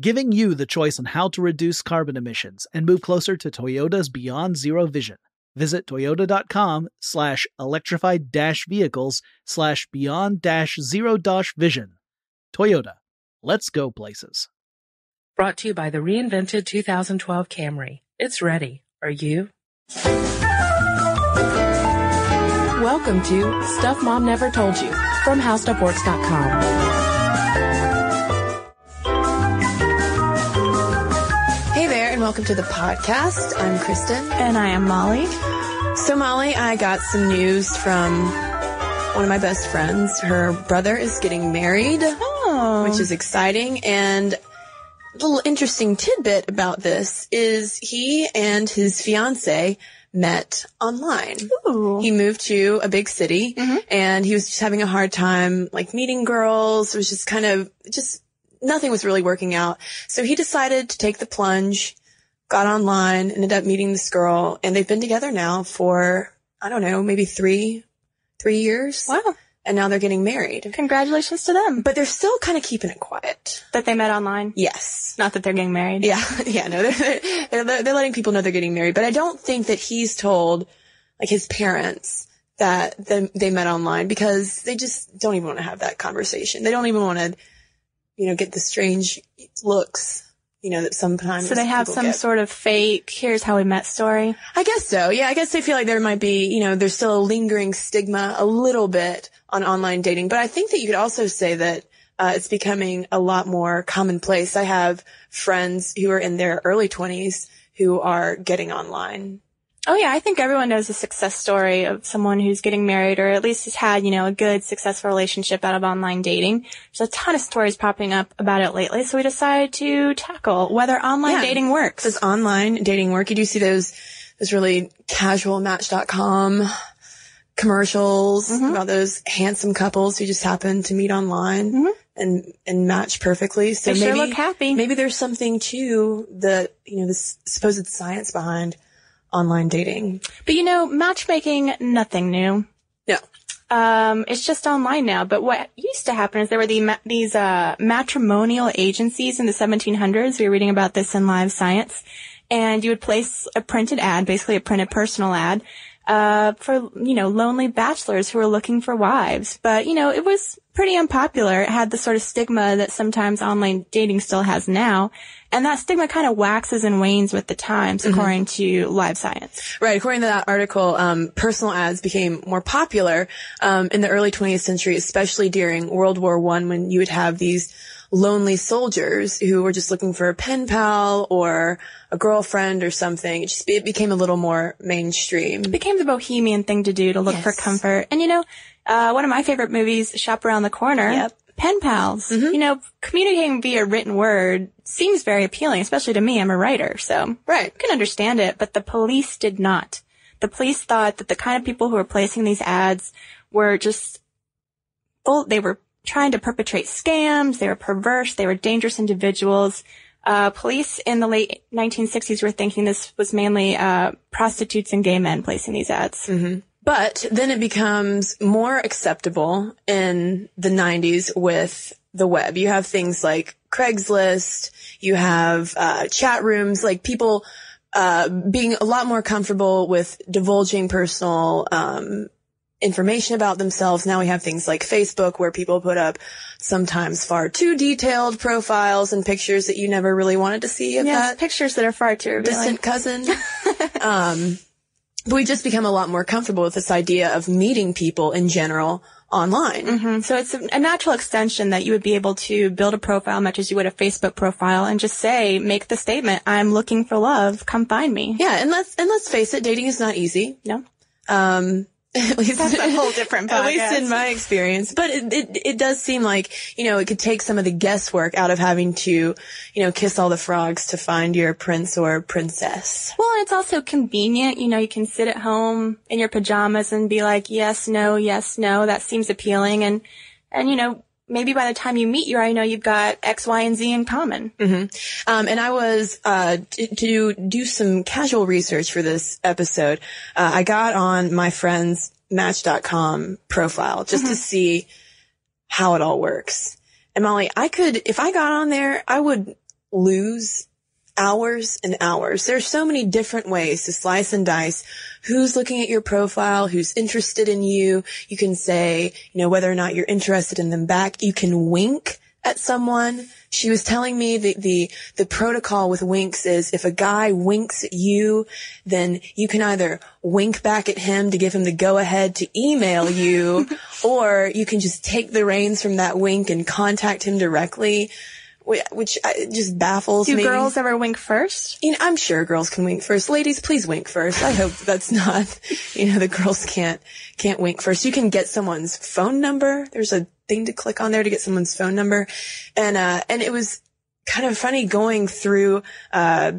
Giving you the choice on how to reduce carbon emissions and move closer to Toyota's Beyond Zero vision. Visit toyota.com slash electrified dash vehicles slash beyond dash zero dash vision. Toyota. Let's go places. Brought to you by the reinvented 2012 Camry. It's ready. Are you? Welcome to Stuff Mom Never Told You from HowStuffWorks.com. welcome to the podcast. I'm Kristen. And I am Molly. So, Molly, I got some news from one of my best friends. Her brother is getting married, Oh. which is exciting. And a little interesting tidbit about this is he and his fiance met online. Ooh. He moved to a big city mm-hmm. and he was just having a hard time like meeting girls. It was just kind of just nothing was really working out. So he decided to take the plunge, got online, ended up meeting this girl and they've been together now for, I don't know, maybe three, three years. Wow. And now they're getting married. Congratulations to them. But they're still kind of keeping it quiet. That they met online. Yes. Not that they're getting married. Yeah, yeah, no, they're, they're, they're letting people know they're getting married, but I don't think that he's told, like, his parents that they, they met online because they just don't even want to have that conversation. They don't even want to, you know, get the strange looks, you know, that sometimes. So they have some get. sort of fake, here's how we met story. I guess so. Yeah, I guess they feel like there might be, you know, there's still a lingering stigma a little bit on online dating, but I think that you could also say that uh, it's becoming a lot more commonplace. I have friends who are in their early 20s who are getting online. Oh yeah, I think everyone knows a success story of someone who's getting married or at least has had, you know, a good successful relationship out of online dating. There's a ton of stories popping up about it lately, so we decided to tackle whether online Yeah. dating works. Does online dating work? You do see those, those really casual match.com commercials mm-hmm. about those handsome couples who just happen to meet online mm-hmm. and, and match perfectly. So They sure maybe, look happy. maybe there's something to the, you know, the supposed science behind online dating. But you know, matchmaking, nothing new. No. Um, it's just online now. But what used to happen is there were the ma- these uh, matrimonial agencies in the 1700s. We were reading about this in Live Science, and you would place a printed ad, basically a printed personal ad, uh, for you know lonely bachelors who were looking for wives. But you know, it was pretty unpopular. It had the sort of stigma that sometimes online dating still has now. And that stigma kind of waxes and wanes with the times, according to Live Science. Right. According to that article, um, personal ads became more popular um, in the early 20th century, especially during World War One, when you would have these lonely soldiers who were just looking for a pen pal or a girlfriend or something. It just it became a little more mainstream. It became the bohemian thing to do to look for comfort. And you know, uh, one of my favorite movies, Shop Around the Corner. Yep. Pen pals. You know, communicating via written word seems very appealing, especially to me. I'm a writer, so Right. I can understand it, but the police did not. The police thought that the kind of people who were placing these ads were just full, they were trying to perpetrate scams. They were perverse. They were dangerous individuals. Uh, police in the late 1960s were thinking this was mainly uh, prostitutes and gay men placing these ads. Mm-hmm. But then it becomes more acceptable in the 90s with the web. You have things like Craigslist. You have uh, chat rooms, like people uh, being a lot more comfortable with divulging personal um, information about themselves. Now we have things like Facebook where people put up sometimes far too detailed profiles and pictures that you never really wanted to see of Yes, that pictures that are far too revealing. distant cousin. um, but we just become a lot more comfortable with this idea of meeting people in general online. hmm So it's a, a natural extension that you would be able to build a profile much as you would a Facebook profile and just say, make the statement, I'm looking for love, come find me. Yeah, and let's and let's face it, dating is not easy. No. Um at least That's a whole different podcast. At least in my experience. But it, it it does seem like, you know, it could take some of the guesswork out of having to, you know, kiss all the frogs to find your prince or princess. Well, it's also convenient. You know, you can sit at home in your pajamas and be like, yes, no, yes, no. That seems appealing. And, and, you know, maybe by the time you meet, you already know you've got X, Y, and Z in common. hmm Um, and I was uh, t- to do some casual research for this episode. Uh, I got on my friend's Match.com profile just to see how it all works. And Molly, I could, if I got on there, I would lose hours and hours. There's so many different ways to slice and dice who's looking at your profile, who's interested in you. You can say, you know, whether or not you're interested in them back. You can wink at someone. She was telling me the, the, the protocol with winks is if a guy winks at you, then you can either wink back at him to give him the go ahead to email you, or you can just take the reins from that wink and contact him directly, which uh, just baffles Do me. Do girls ever wink first? You know, I'm sure girls can wink first. Ladies, please wink first. I hope that's not, you know, the girls can't, can't wink first. You can get someone's phone number. There's a thing to click on there to get someone's phone number. And, uh, and it was kind of funny going through, uh,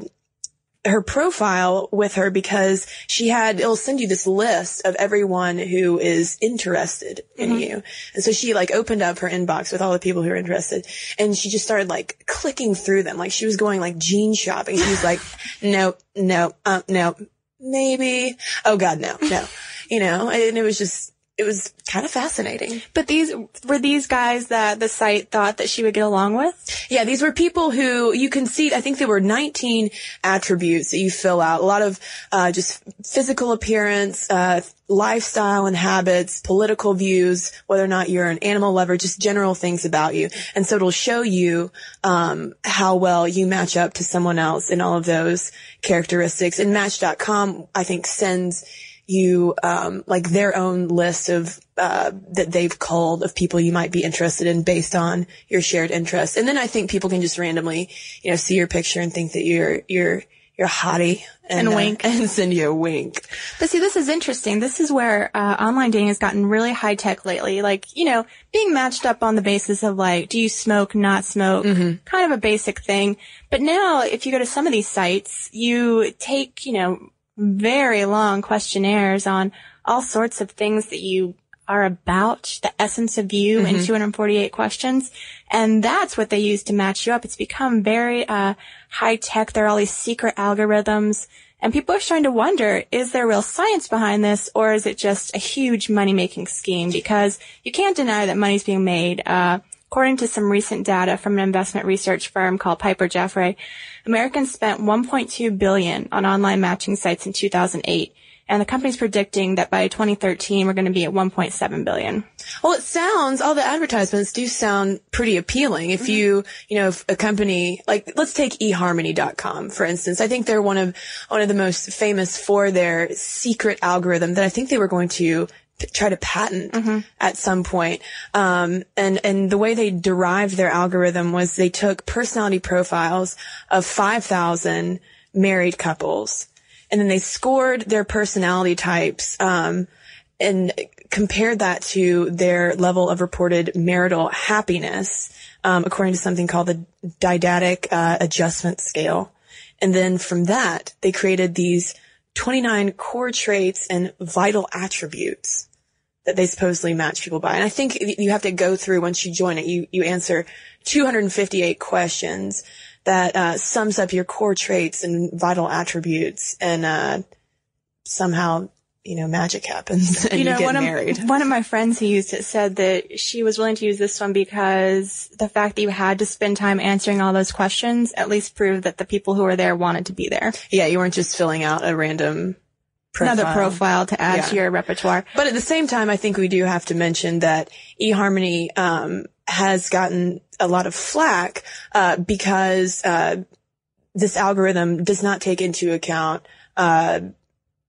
her profile with her because she had, it'll send you this list of everyone who is interested in you. And so she like opened up her inbox with all the people who are interested and she just started like clicking through them. Like she was going like jean shopping. She was like, no, no, um, no, maybe. Oh God, no, no, you know, and it was just, it was kind of fascinating. But these, were these guys that the site thought that she would get along with? Yeah, these were people who you can see, I think there were 19 attributes that you fill out. A lot of, uh, just physical appearance, uh, lifestyle and habits, political views, whether or not you're an animal lover, just general things about you. And so it'll show you, um, how well you match up to someone else in all of those characteristics. And Match.com, I think, sends you um, like their own list of uh, that they've called of people you might be interested in based on your shared interests. And then I think people can just randomly, you know, see your picture and think that you're you're you're hottie and, And uh, wink. and send you a wink. But see, this is interesting. This is where uh, online dating has gotten really high tech lately. Like, you know, being matched up on the basis of like, do you smoke, not smoke, kind of a basic thing. But now, if you go to some of these sites, you take, you know, very long questionnaires on all sorts of things that you are about, the essence of you in Mhm. 248 questions. And that's what they use to match you up. It's become very, uh, high tech. There are all these secret algorithms and people are starting to wonder, is there real science behind this or is it just a huge money making scheme? Because you can't deny that money's being made. Uh, according to some recent data from an investment research firm called Piper Jaffray, Americans spent 1.2 billion on online matching sites in 2008. And the company's predicting that by 2013, we're going to be at 1.7 billion. Well, it sounds, all the advertisements do sound pretty appealing. If mm-hmm. you, you know, if a company, like, let's take eharmony.com, for instance. I think they're one of, one of the most famous for their secret algorithm that I think they were going to try to patent at some point. Um, and, and the way they derived their algorithm was they took personality profiles of 5,000 married couples and then they scored their personality types, um, and compared that to their level of reported marital happiness, um, according to something called the dyadic uh, adjustment scale. And then from that, they created these 29 core traits and vital attributes that they supposedly match people by. And I think you have to go through once you join it, you, you answer 258 questions that, uh, sums up your core traits and vital attributes and, uh, somehow, you know, magic happens and you, know, get one married. Of, one of my friends who used it said that she was willing to use this one because the fact that you had to spend time answering all those questions at least proved that the people who were there wanted to be there. Yeah, you weren't just filling out a random profile. Another profile to add Yeah. to your repertoire. But at the same time, I think we do have to mention that eHarmony um, has gotten a lot of flack uh, because uh, this algorithm does not take into account uh,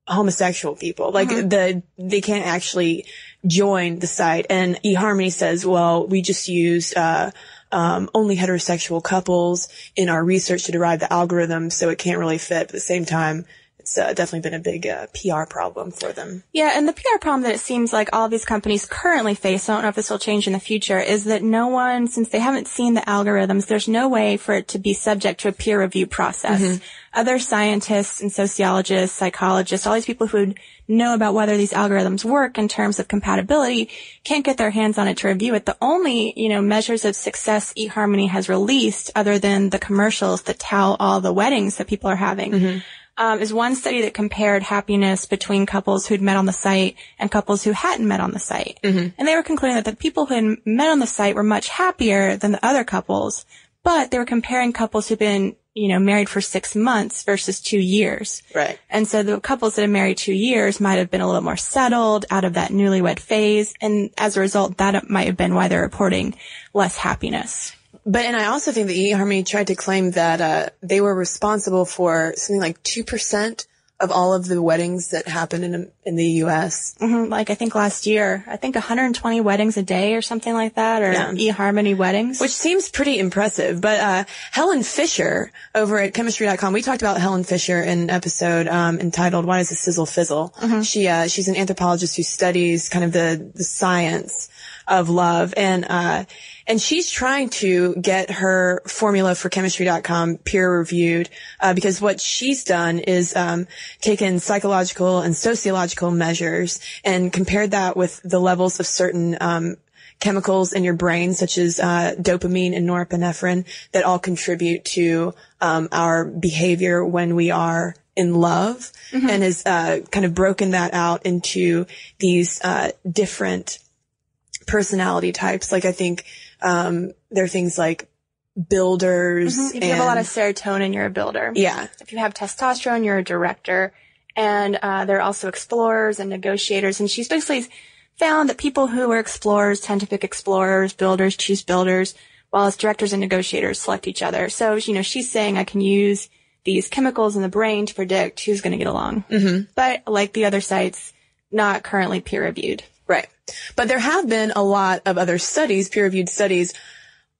homosexual people. Like the they can't actually join the site, and eHarmony says, "Well, we just use." Uh, um, only heterosexual couples in our research to derive the algorithm, so it can't really fit. But at the same time, it's uh, definitely been a big uh, PR problem for them. Yeah, and the PR problem that it seems like all these companies currently face, I don't know if this will change in the future, is that no one, since they haven't seen the algorithms, there's no way for it to be subject to a peer review process. Mhm. Other scientists and sociologists, psychologists, all these people who know about whether these algorithms work in terms of compatibility can't get their hands on it to review it. The only, you know, measures of success eHarmony has released other than the commercials that tell all the weddings that people are having um, is one study that compared happiness between couples who'd met on the site and couples who hadn't met on the site. And they were concluding that the people who had met on the site were much happier than the other couples, but they were comparing couples who'd been, you know, married for six months versus two years. Right. And so the couples that had married two years might have been a little more settled out of that newlywed phase. And as a result, that might have been why they're reporting less happiness. But and I also think that eHarmony tried to claim that uh, they were responsible for something like two percent of all of the weddings that happened in in the U.S. hmm Like I think last year, I think 120 weddings a day or something like that, or Yeah. eHarmony weddings. Which seems pretty impressive. But uh, Helen Fisher over at chemistry.com, we talked about Helen Fisher in an episode um, entitled "Why Does the Sizzle Fizzle?" She uh, she's an anthropologist who studies kind of the the science of love, and uh, and she's trying to get her formula for chemistry.com peer reviewed uh, because what she's done is um, taken psychological and sociological measures and compared that with the levels of certain um, chemicals in your brain, such as uh, dopamine and norepinephrine, that all contribute to um, our behavior when we are in love, and has uh, kind of broken that out into these uh, different personality types. Like I think um, there are things like builders. Mhm. If you have a lot of serotonin, you're a builder. yeah, If you have testosterone, you're a director. And uh, there are also explorers and negotiators. And she's basically found that people who are explorers tend to pick explorers, builders choose builders, while as directors and negotiators select each other. So, you know, she's saying I can use these chemicals in the brain to predict who's going to get along. Mhm. But like the other sites, not currently peer reviewed. Right. But there have been a lot of other studies, peer reviewed studies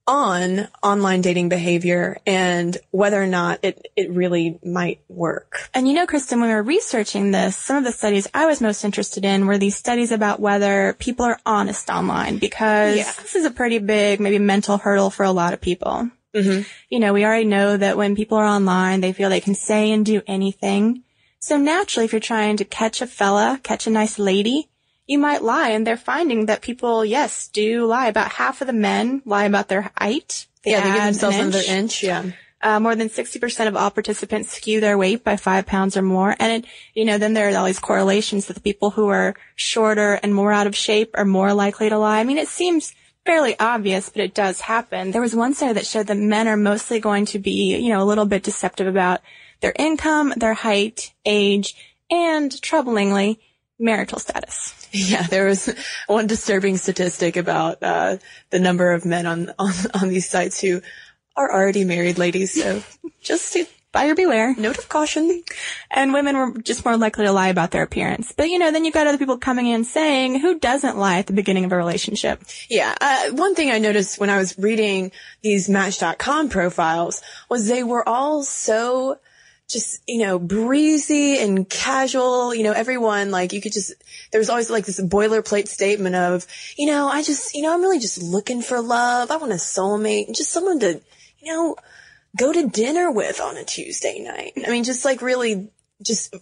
on online dating behavior and whether or not it, it really might work. And you know, Kristen, when we were researching this, some of the studies I was most interested in were these studies about whether people are honest online because Yeah. this is a pretty big, maybe mental hurdle for a lot of people. Mm-hmm. You know, we already know that when people are online, they feel they can say and do anything. So naturally, if you're trying to catch a fella, catch a nice lady, you might lie. And they're finding that people, yes, do lie. About half of the men lie about their height. yeah, they give themselves an another inch. inch. Yeah. Uh, more than 60% of all participants skew their weight by five pounds or more. And it, you know, then there are all these correlations that the people who are shorter and more out of shape are more likely to lie. I mean, it seems fairly obvious, but it does happen. There was one study that showed that men are mostly going to be, you know, a little bit deceptive about their income, their height, age, and troublingly, marital status. Yeah, there was one disturbing statistic about uh, the number of men on, on on these sites who are already married ladies. So just to Buyer beware. note of caution. And women were just more likely to lie about their appearance. But you know, then you've got other people coming in saying, who doesn't lie at the beginning of a relationship? Yeah. Uh, one thing I noticed when I was reading these Match.com profiles was they were all so just, you know, breezy and casual. You know, everyone, like, you could just, there was always like this boilerplate statement of, you know, I just, you know, I'm really just looking for love. I want a soulmate and just someone to, you know, go to dinner with on a Tuesday night. I mean, just like really just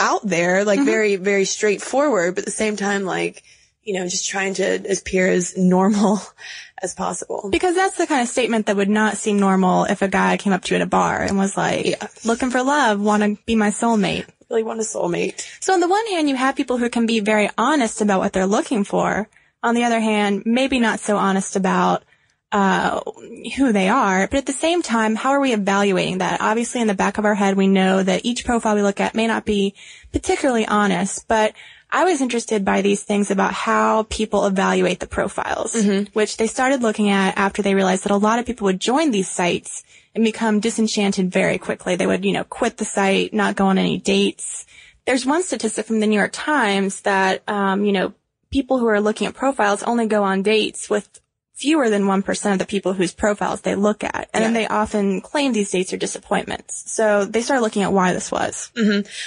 out there, like mm-hmm. very, very straightforward, but at the same time, like, you know, just trying to appear as normal as possible. Because that's the kind of statement that would not seem normal if a guy came up to you at a bar and was like, Yeah. looking for love, want to be my soulmate. Really want a soulmate. So on the one hand, you have people who can be very honest about what they're looking for. On the other hand, maybe not so honest about uh, who they are. But at the same time, how are we evaluating that? Obviously, in the back of our head, we know that each profile we look at may not be particularly honest, but I was interested by these things about how people evaluate the profiles, which they started looking at after they realized that a lot of people would join these sites and become disenchanted very quickly. They would, you know, quit the site, not go on any dates. There's one statistic from the New York Times that, um, you know, people who are looking at profiles only go on dates with fewer than 1% of the people whose profiles they look at. And then they often claim these dates are disappointments. So they started looking at why this was.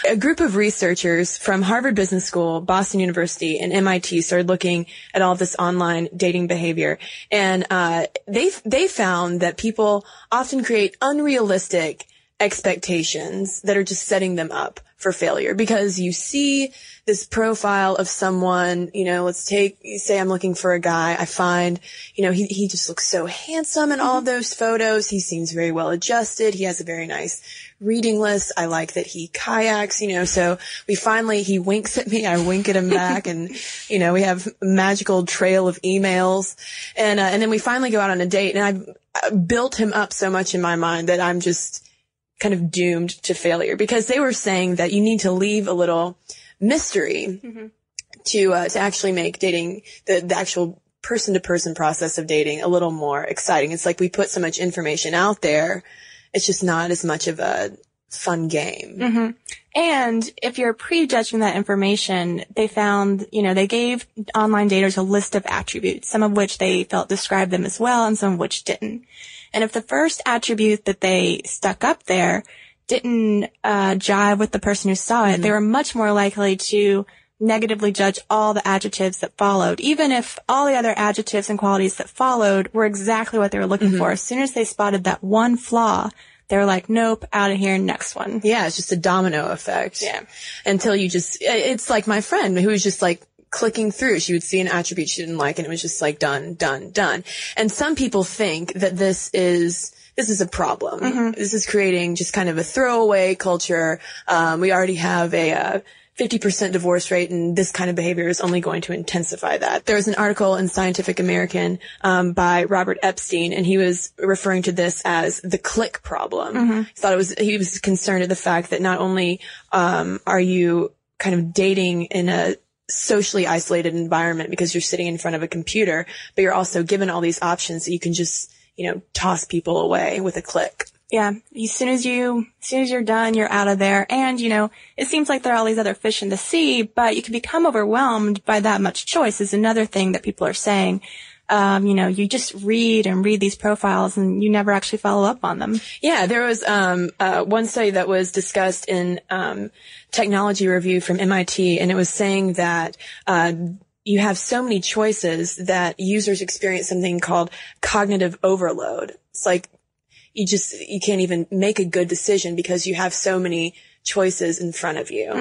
A group of researchers from Harvard Business School, Boston University, and MIT started looking at all this online dating behavior, and uh, they they found that people often create unrealistic expectations that are just setting them up for failure because you see this profile of someone, you know, let's take, say I'm looking for a guy. I find, you know, he, he just looks so handsome in all of those photos. He seems very well adjusted. He has a very nice reading list. I like that he kayaks, you know, so we finally, he winks at me. I wink at him back and, you know, we have a magical trail of emails and, uh, and then we finally go out on a date and I've, I built him up so much in my mind that I'm just, kind of doomed to failure because they were saying that you need to leave a little mystery to uh, to actually make dating the, the actual person to person process of dating a little more exciting. It's like we put so much information out there, it's just not as much of a fun game. And if you're prejudging that information, they found, you know, they gave online daters a list of attributes, some of which they felt described them as well and some of which didn't. And if the first attribute that they stuck up there didn't uh, jive with the person who saw it, they were much more likely to negatively judge all the adjectives that followed, even if all the other adjectives and qualities that followed were exactly what they were looking for. As soon as they spotted that one flaw, they were like, nope, out of here, next one. Yeah, it's just a domino effect. Yeah. Until you just, it's like my friend who was just like clicking through. She would see an attribute she didn't like and it was just like done, done, done. And some people think that this is, this is a problem. This is creating just kind of a throwaway culture. Um, we already have a, uh, 50% divorce rate and this kind of behavior is only going to intensify that. There was an article in Scientific American um, by Robert Epstein and he was referring to this as the click problem. He thought it was, he was concerned at the fact that not only um, are you kind of dating in a socially isolated environment because you're sitting in front of a computer, but you're also given all these options that you can just, you know, toss people away with a click. Yeah. As soon as you, as soon as you're done, you're out of there. And, you know, it seems like there are all these other fish in the sea, but you can become overwhelmed by that much choice is another thing that people are saying. Um, you know, you just read and read these profiles and you never actually follow up on them. Yeah, there was um, uh, one study that was discussed in um, Technology Review from MIT, and it was saying that uh, you have so many choices that users experience something called cognitive overload. It's like you just you can't even make a good decision because you have so many choices in front of you.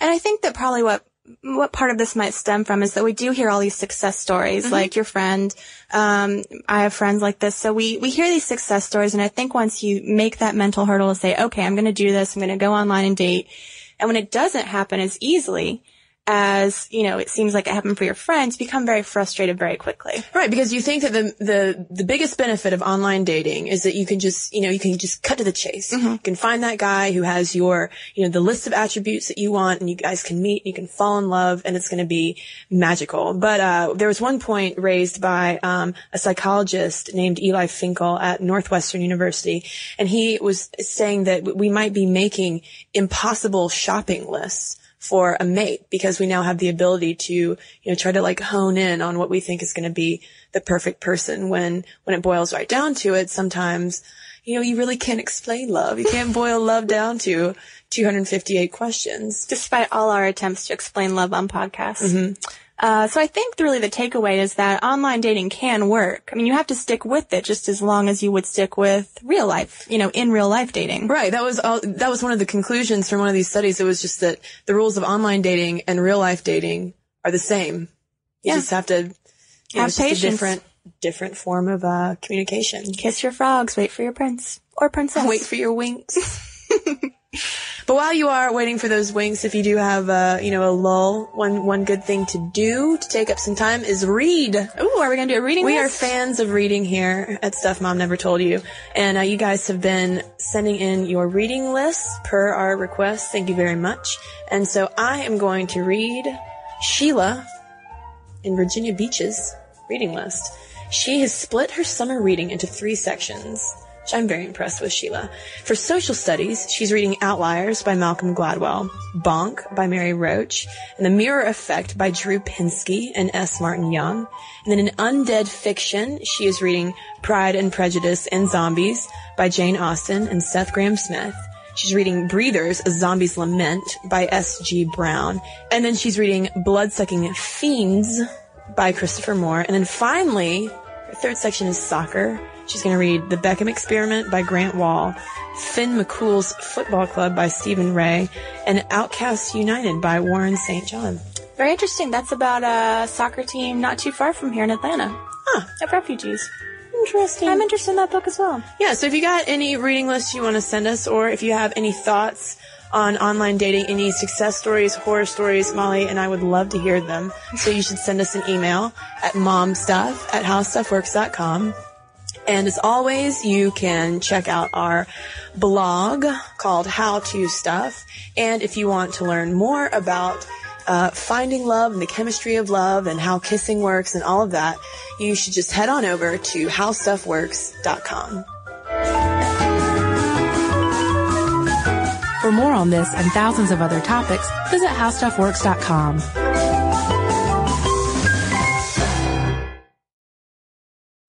And I think that probably what what part of this might stem from is that we do hear all these success stories, like your friend. Um, I have friends like this, so we we hear these success stories, and I think once you make that mental hurdle to say, okay, I'm going to do this, I'm going to go online and date, and when it doesn't happen as easily as you know, it seems like it happened for your friends, become very frustrated very quickly. Right, because you think that the, the, the biggest benefit of online dating is that you can just, you know, you can just cut to the chase. You can find that guy who has your, you know, the list of attributes that you want and you guys can meet, and you can fall in love and it's going to be magical. But, uh, there was one point raised by, um, a psychologist named Eli Finkel at Northwestern University and he was saying that we might be making impossible shopping lists for a mate because we now have the ability to, you know, try to like hone in on what we think is going to be the perfect person when, when it boils right down to it. Sometimes, you know, you really can't explain love. You can't boil love down to 258 questions. despite all our attempts to explain love on podcasts. Mm-hmm. Uh, so I think really the takeaway is that online dating can work. I mean, you have to stick with it just as long as you would stick with real life, you know, in real life dating. Right. That was all, that was one of the conclusions from one of these studies. It was just that the rules of online dating and real life dating are the same. You Yeah. just have to, you Have it's just a patience. different, different form of, uh, communication. Kiss your frogs. Wait for your prince or princess. Wait for your winks. but while you are waiting for those winks, if you do have, uh, you know, a lull, one, one good thing to do to take up some time is read. Ooh, are we gonna do a reading We are fans of reading here at Stuff Mom Never Told You. And uh, you guys have been sending in your reading lists per our request. Thank you very much. And so I am going to read Sheila in Virginia Beach's reading list. She has split her summer reading into three sections, which I'm very impressed with Sheila. For social studies, she's reading Outliers by Malcolm Gladwell, Bonk by Mary Roach, and The Mirror Effect by Drew Pinsky and S. Martin Young. And then in undead fiction, she is reading Pride and Prejudice and Zombies by Jane Austen and Seth Grahame-Smith. She's reading Breathers, A Zombie's Lament by S.G. Browne. And then she's reading Bloodsucking Fiends by Christopher Moore. And then finally, her third section is soccer. She's going to read The Beckham Experiment by Grant Wahl, Finn McCool's Football Club by Stephen Rea, and Outcasts United by Warren St. John. Very interesting. That's about a soccer team not too far from here in Atlanta. Huh. Of refugees. Interesting. I'm interested in that book as well. Yeah, so if you got any reading lists you want to send us, or if you have any thoughts on online dating, any success stories, horror stories, Molly and I would love to hear them. So you should send us an email at momstuff at howstuffworks.com. And as always, you can check out our blog called How to Stuff. And if you want to learn more about uh, finding love and the chemistry of love and how kissing works and all of that, you should just head on over to howstuffworks.com. For more on this and thousands of other topics, visit howstuffworks.com.